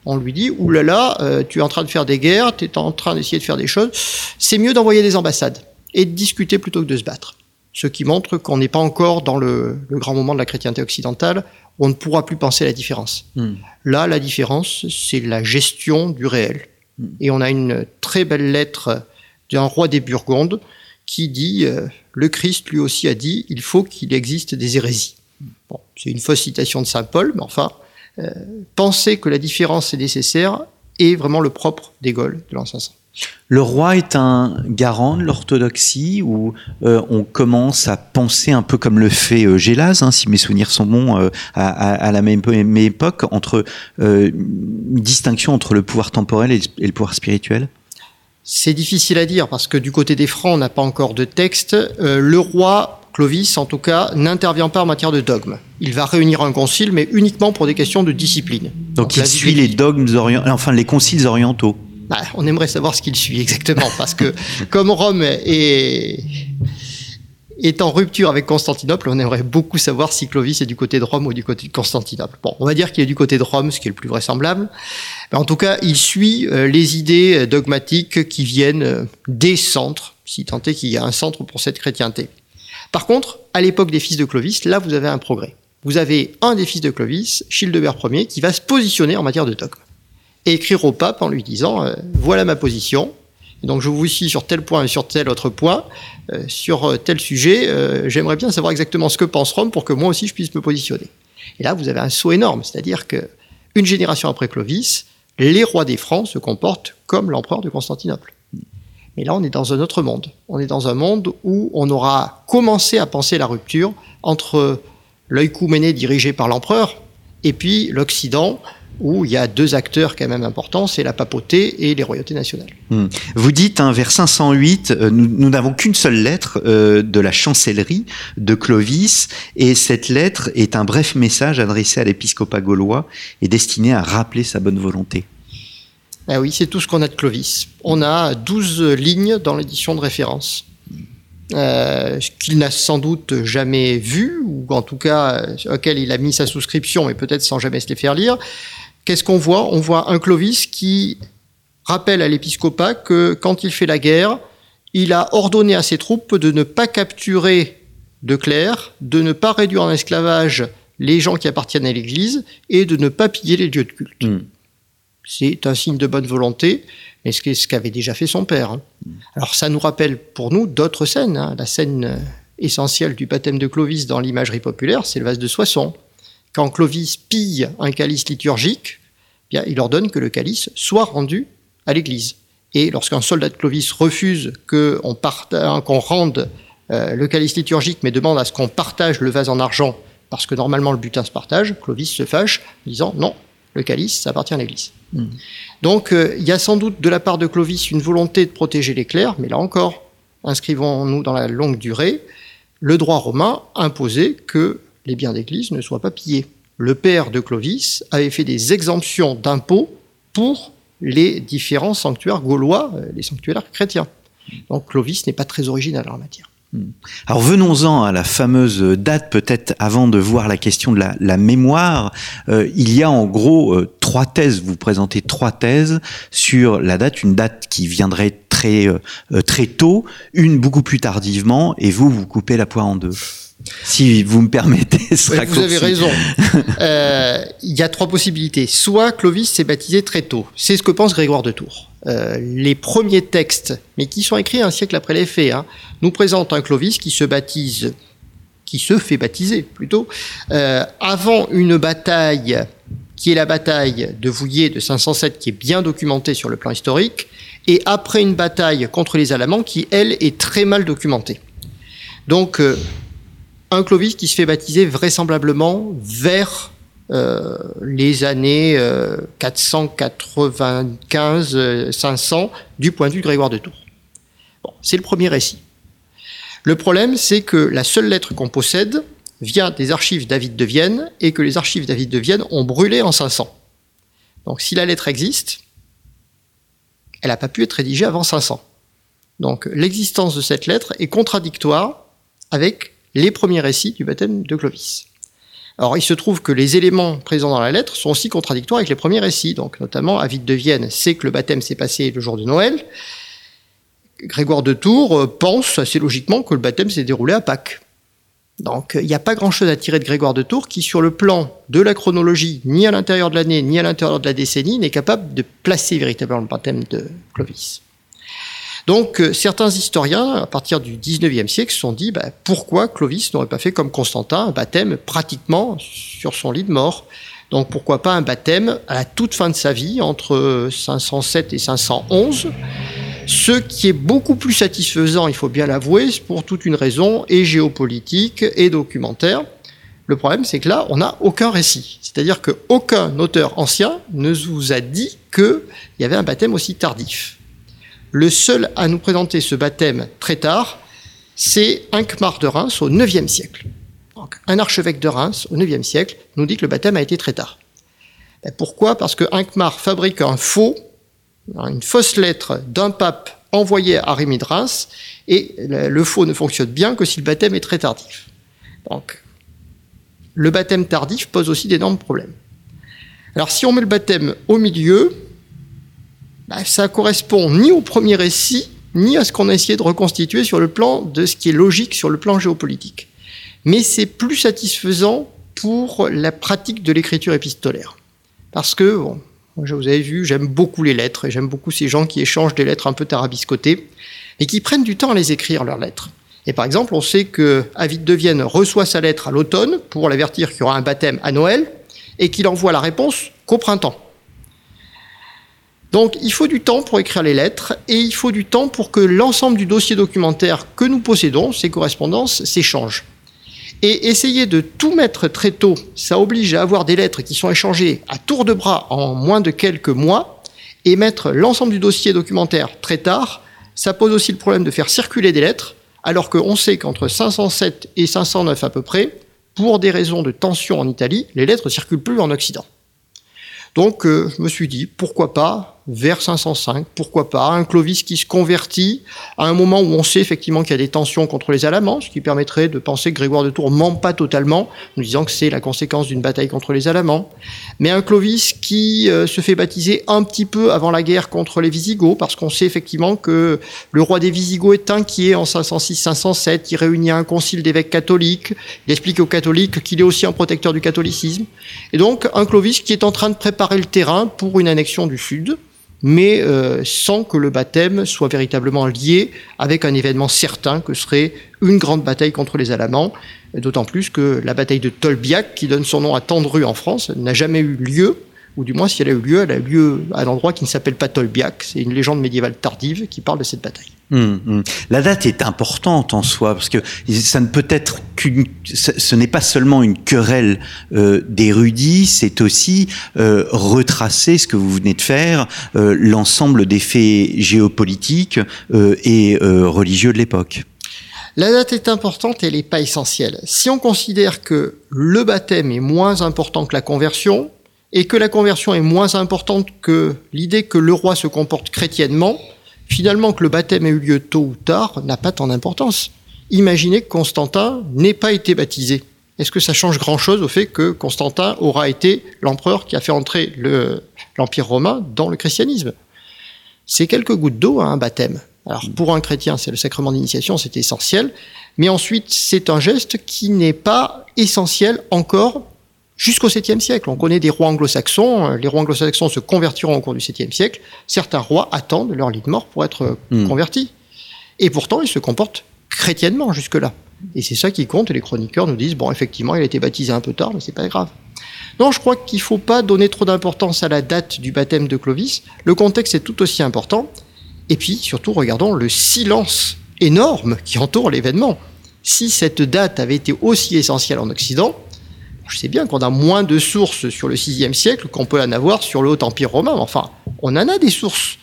On lui dit, oulala, euh, tu es en train de faire des guerres, tu es en train d'essayer de faire des choses, c'est mieux d'envoyer des ambassades et de discuter plutôt que de se battre ce qui montre qu'on n'est pas encore dans le, grand moment de la chrétienté occidentale, où on ne pourra plus penser la différence. Hmm. Là, la différence, c'est la gestion du réel. Hmm. Et on a une très belle lettre d'un roi des Burgondes qui dit, euh, le Christ lui aussi a dit, il faut qu'il existe des hérésies. Bon, c'est une fausse citation de Saint Paul, mais enfin, euh, penser que la différence est nécessaire est vraiment le propre des Gaules de l'an 500. Le roi est un garant de l'orthodoxie ou euh, on commence à penser un peu comme le fait euh, Gélas, hein, si mes souvenirs sont bons, euh, à, la même, époque, entre une distinction entre le pouvoir temporel et, le pouvoir spirituel? C'est difficile à dire parce que du côté des Francs, on n'a pas encore de texte. le roi Clovis, en tout cas, n'intervient pas en matière de dogme. Il va réunir un concile, mais uniquement pour des questions de discipline. Donc, il suit les dogmes enfin les conciles orientaux. Bah, on aimerait savoir ce qu'il suit exactement, parce que [LAUGHS] comme Rome est, est en rupture avec Constantinople, on aimerait beaucoup savoir si Clovis est du côté de Rome ou du côté de Constantinople. Bon, on va dire qu'il est du côté de Rome, ce qui est le plus vraisemblable. Mais en tout cas, il suit euh, les idées dogmatiques qui viennent euh, des centres, si tant est qu'il y a un centre pour cette chrétienté. Par contre, à l'époque des fils de Clovis, là, vous avez un progrès. Vous avez un des fils de Clovis, Childebert Ier, qui va se positionner en matière de dogme et écrire au pape en lui disant euh, voilà ma position. Et donc je vous suis sur tel point et sur tel autre point, euh, sur euh, tel sujet. J'aimerais bien savoir exactement ce que pense Rome pour que moi aussi je puisse me positionner. Et là vous avez un saut énorme, c'est-à-dire que une génération après Clovis, les rois des Francs se comportent comme l'empereur de Constantinople. Mais là, on est dans un autre monde. On est dans un monde où on aura commencé à penser la rupture entre l'œil-couméné dirigé par l'empereur et puis l'Occident où il y a deux acteurs quand même importants, c'est la papauté et les royautés nationales. Hmm. Vous dites, hein, vers 508, euh, nous n'avons qu'une seule lettre euh, de la chancellerie de Clovis, et cette lettre est un bref message adressé à l'épiscopat gaulois et destiné à rappeler sa bonne volonté. Ah oui, c'est tout ce qu'on a de Clovis. On a 12 lignes dans l'édition de référence. Euh, qu'il n'a sans doute jamais vu, ou en tout cas auquel il a mis sa souscription, mais peut-être sans jamais se les faire lire. Qu'est-ce qu'on voit? On voit un Clovis qui rappelle à l'épiscopat que quand il fait la guerre, il a ordonné à ses troupes de ne pas capturer de clercs, de ne pas réduire en esclavage les gens qui appartiennent à l'Église et de ne pas piller les lieux de culte. Hmm. C'est un signe de bonne volonté, mais c'est ce qu'avait déjà fait son père. Hein. Hmm. Alors ça nous rappelle pour nous d'autres scènes. Hein. La scène essentielle du baptême de Clovis dans l'imagerie populaire, c'est le vase de Soissons quand Clovis pille un calice liturgique, eh bien, il ordonne que le calice soit rendu à l'Église. Et lorsqu'un soldat de Clovis refuse qu'on rende euh, le calice liturgique, mais demande à ce qu'on partage le vase en argent, parce que normalement le butin se partage, Clovis se fâche, disant non, le calice, ça appartient à l'Église. Hmm. Donc euh, il y a sans doute de la part de Clovis une volonté de protéger les clercs, mais là encore, inscrivons-nous dans la longue durée, le droit romain imposait que les biens d'église ne soient pas pillés. Le père de Clovis avait fait des exemptions d'impôts pour les différents sanctuaires gaulois, euh, les sanctuaires chrétiens. Donc Clovis n'est pas très original en la matière. Hmm. Alors venons-en à la fameuse date, peut-être avant de voir la question de la, mémoire. Euh, il y a en gros euh, trois thèses, vous présentez trois thèses sur la date, une date qui viendrait très, très tôt, une beaucoup plus tardivement, et vous, vous coupez la poire en deux. Si vous me permettez, ce Vous avez raison. Euh, il y a trois possibilités. Soit Clovis s'est baptisé très tôt. C'est ce que pense Grégoire de Tours. Euh, les premiers textes, mais qui sont écrits un siècle après les faits, hein, nous présentent un Clovis qui se baptise, qui se fait baptiser plutôt, euh, avant une bataille qui est la bataille de Vouillé de 507, qui est bien documentée sur le plan historique, et après une bataille contre les Alamans qui, elle, est très mal documentée. Donc, un Clovis qui se fait baptiser vraisemblablement vers euh, les années 495-500 euh, du point de vue de Grégoire de Tours. c'est le premier récit. Le problème, c'est que la seule lettre qu'on possède vient des archives David de Vienne et que les archives David de Vienne ont brûlé en 500. Donc si la lettre existe, elle n'a pas pu être rédigée avant 500. Donc l'existence de cette lettre est contradictoire avec les premiers récits du baptême de Clovis. Alors il se trouve que les éléments présents dans la lettre sont aussi contradictoires avec les premiers récits. Donc notamment, Avide de Vienne sait que le baptême s'est passé le jour de Noël. Grégoire de Tours euh, pense assez logiquement que le baptême s'est déroulé à Pâques. Donc il n'y a pas grand-chose à tirer de Grégoire de Tours qui, sur le plan de la chronologie, ni à l'intérieur de l'année, ni à l'intérieur de la décennie, n'est capable de placer véritablement le baptême de Clovis. Donc euh, certains historiens, à partir du 19e siècle, se sont dit bah, pourquoi Clovis n'aurait pas fait comme Constantin un baptême pratiquement sur son lit de mort? Donc pourquoi pas un baptême à la toute fin de sa vie, entre 507 et 511, ce qui est beaucoup plus satisfaisant, il faut bien l'avouer, pour toute une raison, et géopolitique et documentaire. Le problème, c'est que là, on n'a aucun récit. C'est-à-dire qu'aucun auteur ancien ne vous a dit qu'il y avait un baptême aussi tardif. Le seul à nous présenter ce baptême très tard, c'est Inckmar de Reims au IXe siècle. un archevêque de Reims au IXe siècle nous dit que le baptême a été très tard. Ben, pourquoi? Parce que Inckmar fabrique un faux, une fausse lettre d'un pape envoyé à Rémy de Reims, et le faux ne fonctionne bien que si le baptême est très tardif. Donc, le baptême tardif pose aussi d'énormes problèmes. Alors, si on met le baptême au milieu, bah, ça correspond ni au premier récit, ni à ce qu'on a essayé de reconstituer sur le plan de ce qui est logique sur le plan géopolitique. Mais c'est plus satisfaisant pour la pratique de l'écriture épistolaire. Parce que, bon, vous avez vu, j'aime beaucoup les lettres, et j'aime beaucoup ces gens qui échangent des lettres un peu tarabiscotées, et qui prennent du temps à les écrire, leurs lettres. Et par exemple, on sait que Avide de Vienne reçoit sa lettre à l'automne pour l'avertir qu'il y aura un baptême à Noël, et qu'il envoie la réponse qu'au printemps. Donc il faut du temps pour écrire les lettres et il faut du temps pour que l'ensemble du dossier documentaire que nous possédons, ces correspondances, s'échangent. Et essayer de tout mettre très tôt, ça oblige à avoir des lettres qui sont échangées à tour de bras en moins de quelques mois, et mettre l'ensemble du dossier documentaire très tard, ça pose aussi le problème de faire circuler des lettres, alors qu'on sait qu'entre 507 et 509 à peu près, pour des raisons de tension en Italie, les lettres circulent plus en Occident. Donc euh, je me suis dit, pourquoi pas vers 505, pourquoi pas, un Clovis qui se convertit à un moment où on sait effectivement qu'il y a des tensions contre les Alamans, ce qui permettrait de penser que Grégoire de Tours ment pas totalement, en disant que c'est la conséquence d'une bataille contre les Alamans, mais un Clovis qui euh, se fait baptiser un petit peu avant la guerre contre les Visigoths, parce qu'on sait effectivement que le roi des Visigoths est inquiet en 506-507, il réunit un concile d'évêques catholiques, il explique aux catholiques qu'il est aussi un protecteur du catholicisme, et donc un Clovis qui est en train de préparer le terrain pour une annexion du Sud, mais euh, sans que le baptême soit véritablement lié avec un événement certain que serait une grande bataille contre les Alamans, d'autant plus que la bataille de Tolbiac, qui donne son nom à Tendru en France, n'a jamais eu lieu, ou du moins si elle a eu lieu, elle a eu lieu à l'endroit qui ne s'appelle pas Tolbiac, c'est une légende médiévale tardive qui parle de cette bataille. Hum, hum. La date est importante en soi parce que ça ne peut être qu'une, ce n'est pas seulement une querelle euh, d'érudits, c'est aussi euh, retracer ce que vous venez de faire, euh, l'ensemble des faits géopolitiques et religieux de l'époque. La date est importante elle n'est pas essentielle. Si on considère que le baptême est moins important que la conversion et que la conversion est moins importante que l'idée que le roi se comporte chrétiennement, finalement que le baptême ait eu lieu tôt ou tard n'a pas tant d'importance. Imaginez que Constantin n'ait pas été baptisé. Est-ce que ça change grand-chose au fait que Constantin aura été l'empereur qui a fait entrer l'Empire romain dans le christianisme? C'est quelques gouttes d'eau à un baptême. Alors pour un chrétien, c'est le sacrement d'initiation, c'est essentiel. Mais ensuite, c'est un geste qui n'est pas essentiel encore jusqu'au 7e siècle. On connaît des rois anglo-saxons, les rois anglo-saxons se convertiront au cours du 7e siècle, certains rois attendent leur lit de mort pour être mmh. convertis. Et pourtant, ils se comportent chrétiennement jusque-là. Et c'est ça qui compte, et les chroniqueurs nous disent, bon, effectivement, il a été baptisé un peu tard, mais c'est pas grave. Non, je crois qu'il faut pas donner trop d'importance à la date du baptême de Clovis. Le contexte est tout aussi important. Et puis, surtout, regardons le silence énorme qui entoure l'événement. Si cette date avait été aussi essentielle en Occident, je sais bien qu'on a moins de sources sur le VIe siècle qu'on peut en avoir sur le Haut Empire romain. Enfin, on en a des sources.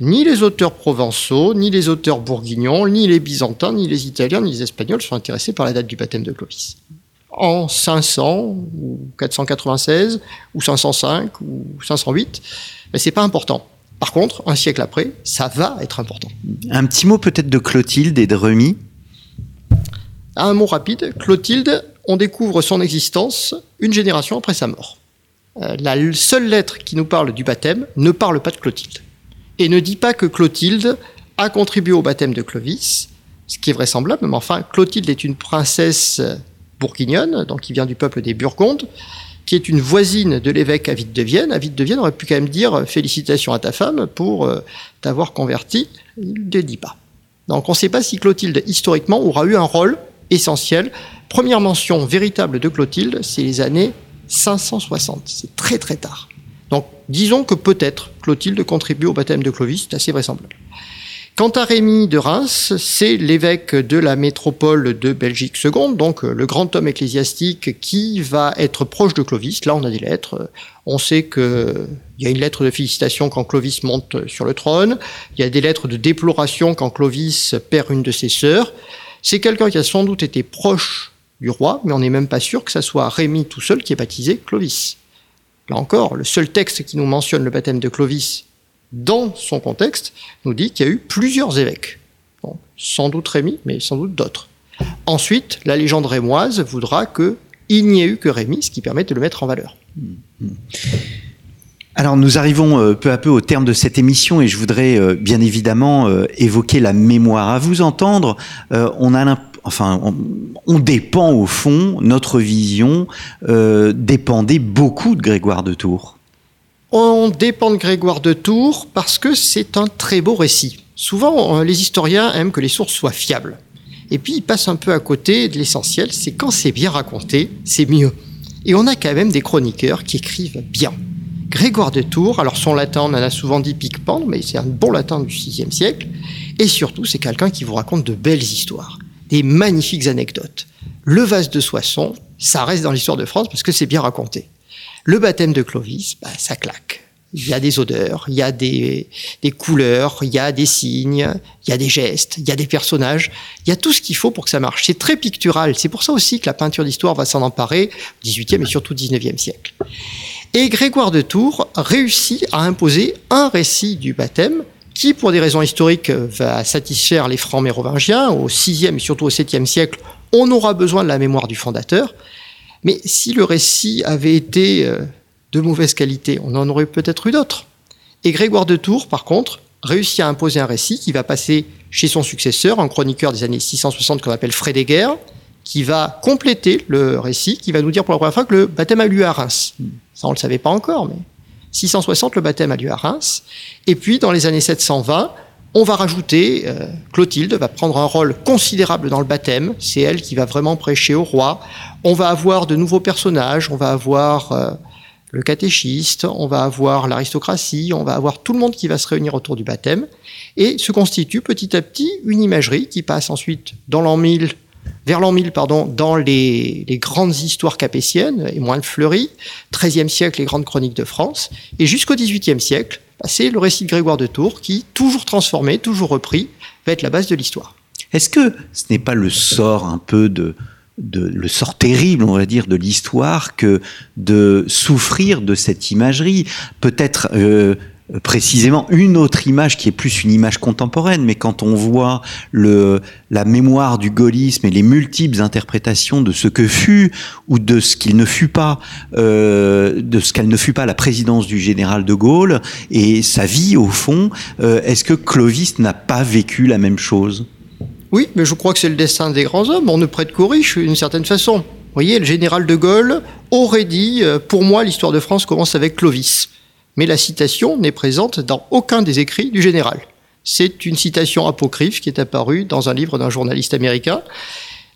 Ni les auteurs provençaux, ni les auteurs bourguignons, ni les byzantins, ni les italiens, ni les espagnols sont intéressés par la date du baptême de Clovis. En 500 ou 496 ou 505 ou 508, mais c'est pas important. Par contre, un siècle après, ça va être important. Un petit mot peut-être de Clotilde et de Remy? Un mot rapide. Clotilde, on découvre son existence une génération après sa mort. Euh, la seule lettre qui nous parle du baptême ne parle pas de Clotilde et ne dit pas que Clotilde a contribué au baptême de Clovis, ce qui est vraisemblable, mais enfin, Clotilde est une princesse bourguignonne, donc qui vient du peuple des Burgondes, qui est une voisine de l'évêque Avide de Vienne. Avide de Vienne aurait pu quand même dire félicitations à ta femme pour euh, t'avoir converti. Il ne dit pas. Donc on ne sait pas si Clotilde, historiquement, aura eu un rôle essentiel Première mention véritable de Clotilde, c'est les années 560. C'est très très tard. Donc disons que peut-être Clotilde contribue au baptême de Clovis, c'est assez vraisemblable. Quant à Rémy de Reims, c'est l'évêque de la métropole de Belgique seconde, donc le grand homme ecclésiastique qui va être proche de Clovis. Là, on a des lettres. On sait qu'il y a une lettre de félicitation quand Clovis monte sur le trône. Il y a des lettres de déploration quand Clovis perd une de ses sœurs. C'est quelqu'un qui a sans doute été proche du roi, mais on n'est même pas sûr que ça soit Rémy tout seul qui ait baptisé Clovis. Là encore, le seul texte qui nous mentionne le baptême de Clovis dans son contexte nous dit qu'il y a eu plusieurs évêques. sans doute Rémy, mais sans doute d'autres. Ensuite, la légende rémoise voudra qu'il n'y ait eu que Rémy, ce qui permet de le mettre en valeur. Alors nous arrivons euh, peu à peu au terme de cette émission et je voudrais euh, bien évidemment euh, évoquer la mémoire. À vous entendre, on a enfin, on, dépend au fond, notre vision euh, dépendait beaucoup de Grégoire de Tours. On dépend de Grégoire de Tours parce que c'est un très beau récit. Souvent, euh, les historiens aiment que les sources soient fiables. Et puis, ils passent un peu à côté de l'essentiel, c'est quand c'est bien raconté, c'est mieux. Et on a quand même des chroniqueurs qui écrivent bien. Grégoire de Tours. Alors son latin, on en a souvent dit pique-pendre, mais c'est un bon latin du VIe siècle. Et surtout, c'est quelqu'un qui vous raconte de belles histoires, des magnifiques anecdotes. Le vase de Soissons, ça reste dans l'histoire de France parce que c'est bien raconté. Le baptême de Clovis, bah, ça claque. Il y a des odeurs, il y a des, des couleurs, il y a des signes, il y a des gestes, il y a des personnages, il y a tout ce qu'il faut pour que ça marche. C'est très pictural. C'est pour ça aussi que la peinture d'histoire va s'en emparer au XVIIIe et surtout XIXe siècle. Et Grégoire de Tours réussit à imposer un récit du baptême qui, pour des raisons historiques, va satisfaire les francs mérovingiens. Au VIe et surtout au VIIe siècle, on aura besoin de la mémoire du fondateur. Mais si le récit avait été euh, de mauvaise qualité, on en aurait peut-être eu d'autres. Et Grégoire de Tours, par contre, réussit à imposer un récit qui va passer chez son successeur, un chroniqueur des années 660 qu'on appelle Frédéguerre, qui va compléter le récit, qui va nous dire pour la première fois que le baptême a lieu à Reims. Ça, on ne le savait pas encore, mais 660, le baptême a lieu à Reims. Et puis, dans les années 720, on va rajouter, euh, Clotilde va prendre un rôle considérable dans le baptême, c'est elle qui va vraiment prêcher au roi. On va avoir de nouveaux personnages, on va avoir euh, le catéchiste, on va avoir l'aristocratie, on va avoir tout le monde qui va se réunir autour du baptême, et se constitue petit à petit une imagerie qui passe ensuite dans l'an 1000, vers l'an 1000, pardon, dans les, grandes histoires capétiennes et moins fleuries, 13e siècle, les grandes chroniques de France, et jusqu'au 18e siècle, bah, c'est le récit de Grégoire de Tours qui, toujours transformé, toujours repris, va être la base de l'histoire. Est-ce que ce n'est pas le sort un peu de, de, le sort terrible, on va dire, de l'histoire que de souffrir de cette imagerie? Peut-être euh, précisément une autre image qui est plus une image contemporaine, mais quand on voit le, la mémoire du gaullisme et les multiples interprétations de ce que fut ou de ce qu'il ne fut pas, euh, de ce qu'elle ne fut pas la présidence du général de Gaulle et sa vie au fond, euh, est-ce que Clovis n'a pas vécu la même chose? Oui, mais je crois que c'est le destin des grands hommes. On ne prête qu'aux riches d'une certaine façon. Vous voyez, le général de Gaulle aurait dit, euh, pour moi, l'histoire de France commence avec Clovis mais la citation n'est présente dans aucun des écrits du général. C'est une citation apocryphe qui est apparue dans un livre d'un journaliste américain.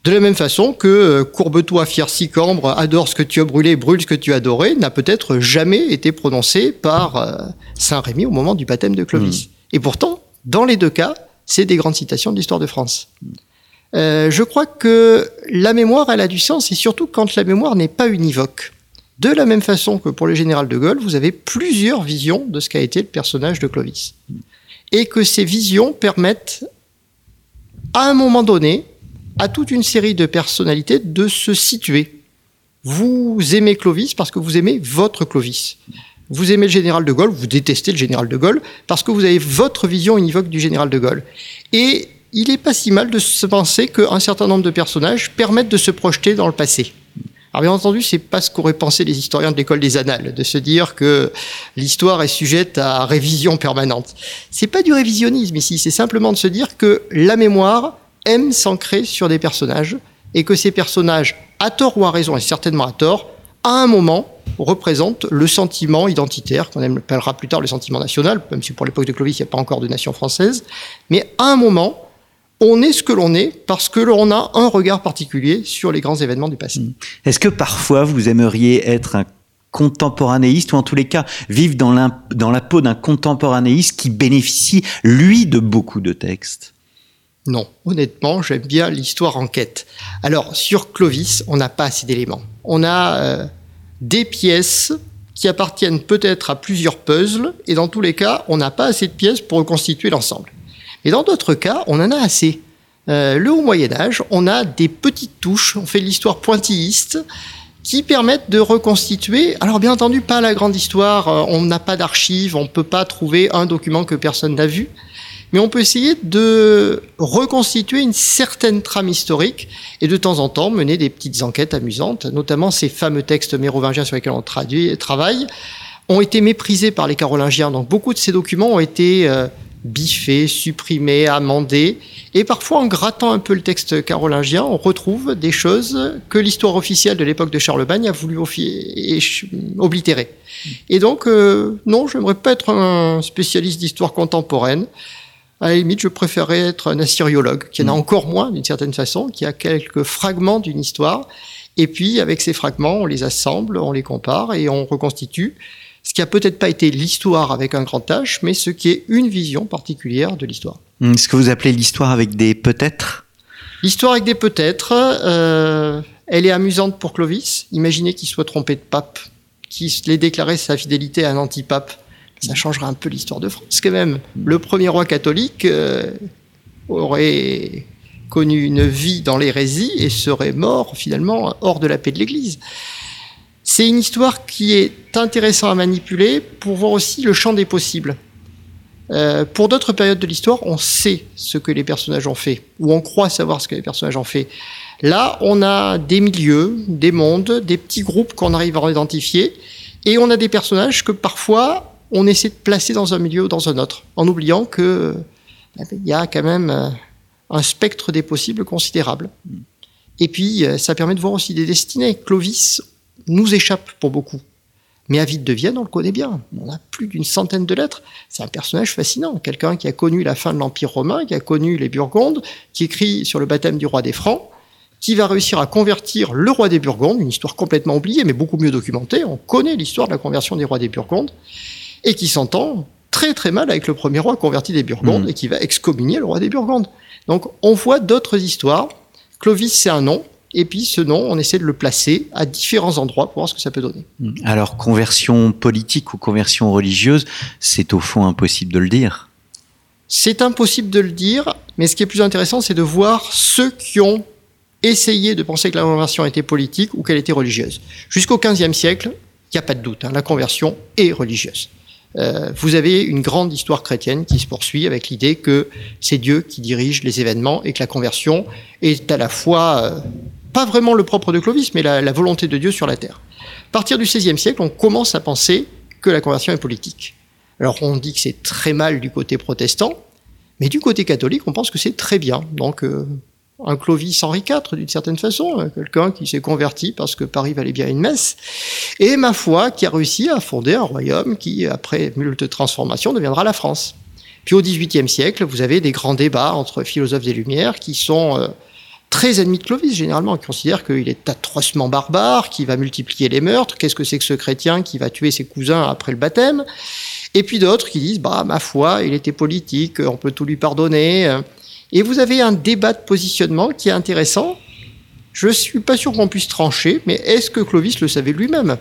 De la même façon que euh, Courbe-toi, fier Sicambre, adore ce que tu as brûlé, brûle ce que tu as adoré, n'a peut-être jamais été prononcé par euh, Saint Rémy au moment du baptême de Clovis. Mmh. Et pourtant, dans les deux cas, c'est des grandes citations de l'histoire de France. Euh, je crois que la mémoire, elle a du sens, et surtout quand la mémoire n'est pas univoque. De la même façon que pour le général de Gaulle, vous avez plusieurs visions de ce qu'a été le personnage de Clovis. Et que ces visions permettent, à un moment donné, à toute une série de personnalités de se situer. Vous aimez Clovis parce que vous aimez votre Clovis. Vous aimez le général de Gaulle, vous détestez le général de Gaulle parce que vous avez votre vision univoque du général de Gaulle. Et il n'est pas si mal de se penser qu'un certain nombre de personnages permettent de se projeter dans le passé. Alors bien entendu, c'est pas ce qu'auraient pensé les historiens de l'école des annales, de se dire que l'histoire est sujette à révision permanente. C'est pas du révisionnisme ici, c'est simplement de se dire que la mémoire aime s'ancrer sur des personnages et que ces personnages, à tort ou à raison, et certainement à tort, à un moment, représentent le sentiment identitaire, qu'on appellera plus tard le sentiment national, même si pour l'époque de Clovis, il n'y a pas encore de nation française, mais à un moment, on est ce que l'on est parce que l'on a un regard particulier sur les grands événements du passé. Hmm. Est-ce que parfois vous aimeriez être un contemporanéiste ou en tous les cas vivre dans, dans la peau d'un contemporanéiste qui bénéficie, lui, de beaucoup de textes? Non, honnêtement, j'aime bien l'histoire en quête. Alors, sur Clovis, on n'a pas assez d'éléments. On a euh, des pièces qui appartiennent peut-être à plusieurs puzzles, et dans tous les cas, on n'a pas assez de pièces pour reconstituer l'ensemble. Et dans d'autres cas, on en a assez. Euh, le haut Moyen Âge, on a des petites touches, on fait l'histoire pointilliste, qui permettent de reconstituer, alors bien entendu pas la grande histoire, euh, on n'a pas d'archives, on ne peut pas trouver un document que personne n'a vu, mais on peut essayer de reconstituer une certaine trame historique et de temps en temps mener des petites enquêtes amusantes, notamment ces fameux textes mérovingiens sur lesquels on travaille, ont été méprisés par les Carolingiens, donc beaucoup de ces documents ont été euh, biffé, supprimé, amendé. Et parfois, en grattant un peu le texte carolingien, on retrouve des choses que l'histoire officielle de l'époque de Charlemagne a voulu oblitérer. Et donc, euh, non, j'aimerais pas être un spécialiste d'histoire contemporaine. À la limite, je préférerais être un assyriologue, qui en a mm. encore moins d'une certaine façon, qui a quelques fragments d'une histoire. Et puis, avec ces fragments, on les assemble, on les compare et on reconstitue ce qui a peut-être pas été l'histoire avec un grand H, mais ce qui est une vision particulière de l'histoire. Hmm, ce que vous appelez l'histoire avec des peut-être? L'histoire avec des peut-être, euh, elle est amusante pour Clovis. Imaginez qu'il soit trompé de pape, qu'il ait déclaré sa fidélité à un antipape. Ça changera un peu l'histoire de France quand même. Le premier roi catholique euh, aurait connu une vie dans l'hérésie et serait mort finalement hors de la paix de l'Église. C'est une histoire qui est intéressante à manipuler pour voir aussi le champ des possibles. Euh, pour d'autres périodes de l'histoire, on sait ce que les personnages ont fait, ou on croit savoir ce que les personnages ont fait. Là, on a des milieux, des mondes, des petits groupes qu'on arrive à identifier, et on a des personnages que parfois on essaie de placer dans un milieu ou dans un autre, en oubliant que ben, il y a quand même euh, un spectre des possibles considérable. Et puis, euh, ça permet de voir aussi des destinées. Clovis nous échappe pour beaucoup. Mais Avide de Vienne, on le connaît bien. On a plus d'une centaine de lettres. C'est un personnage fascinant. Quelqu'un qui a connu la fin de l'Empire romain, qui a connu les Burgondes, qui écrit sur le baptême du roi des Francs, qui va réussir à convertir le roi des Burgondes, une histoire complètement oubliée, mais beaucoup mieux documentée. On connaît l'histoire de la conversion des rois des Burgondes, et qui s'entend très très mal avec le premier roi converti des Burgondes, mmh. et qui va excommunier le roi des Burgondes. Donc on voit d'autres histoires. Clovis, c'est un nom. Et puis ce nom, on essaie de le placer à différents endroits pour voir ce que ça peut donner. Hmm. Alors conversion politique ou conversion religieuse, c'est au fond impossible de le dire. C'est impossible de le dire, mais ce qui est plus intéressant, c'est de voir ceux qui ont essayé de penser que la conversion était politique ou qu'elle était religieuse. Jusqu'au XVe siècle, il n'y a pas de doute, hein, la conversion est religieuse. Euh, vous avez une grande histoire chrétienne qui se poursuit avec l'idée que c'est Dieu qui dirige les événements et que la conversion est à la fois euh, pas vraiment le propre de Clovis, mais la, volonté de Dieu sur la terre. À partir du XVIe siècle, on commence à penser que la conversion est politique. Alors on dit que c'est très mal du côté protestant, mais du côté catholique, on pense que c'est très bien. Donc euh, un Clovis Henri IV, d'une certaine façon, euh, quelqu'un qui s'est converti parce que Paris valait bien une messe, et ma foi, qui a réussi à fonder un royaume qui, après de transformations, deviendra la France. Puis au XVIIIe siècle, vous avez des grands débats entre philosophes des Lumières qui sont euh, très ennemis de Clovis, généralement, qui considèrent qu'il est atrocement barbare, qui va multiplier les meurtres, qu'est-ce que c'est que ce chrétien qui va tuer ses cousins après le baptême, et puis d'autres qui disent, bah, ma foi, il était politique, on peut tout lui pardonner. Et vous avez un débat de positionnement qui est intéressant. Je ne suis pas sûr qu'on puisse trancher, mais est-ce que Clovis le savait lui-même?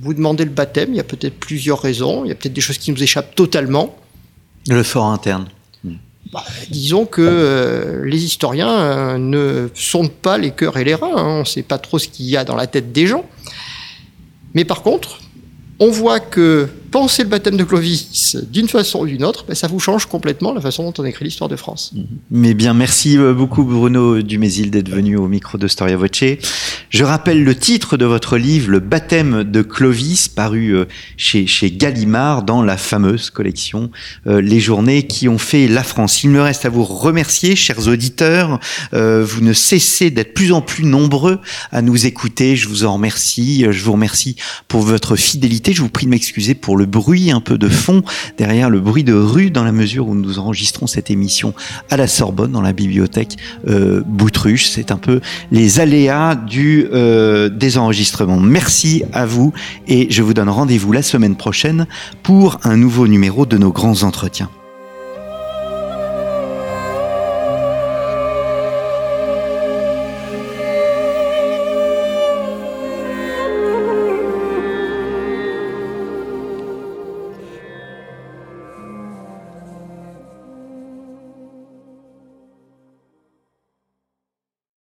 Vous demandez le baptême, il y a peut-être plusieurs raisons, il y a peut-être des choses qui nous échappent totalement. Le fort interne. Bah, disons que euh, les historiens euh, ne sondent pas les cœurs et les reins, hein. on ne sait pas trop ce qu'il y a dans la tête des gens. Mais par contre, on voit que penser le baptême de Clovis d'une façon ou d'une autre, ben, ça vous change complètement la façon dont on écrit l'histoire de France. Mhm. Mais bien, merci euh, beaucoup Bruno Dumézil d'être venu au micro de Storia Voce. Je rappelle le titre de votre livre, Le baptême de Clovis, paru euh, chez, chez Gallimard dans la fameuse collection euh, Les journées qui ont fait la France. Il me reste à vous remercier, chers auditeurs. vous ne cessez d'être plus en plus nombreux à nous écouter. Je vous en remercie. Je vous remercie pour votre fidélité. Je vous prie de m'excuser pour le bruit un peu de fond derrière le bruit de rue dans la mesure où nous enregistrons cette émission à la Sorbonne dans la bibliothèque euh, Boutruche. C'est un peu les aléas du euh, des enregistrements. Merci à vous et je vous donne rendez-vous la semaine prochaine pour un nouveau numéro de nos grands entretiens.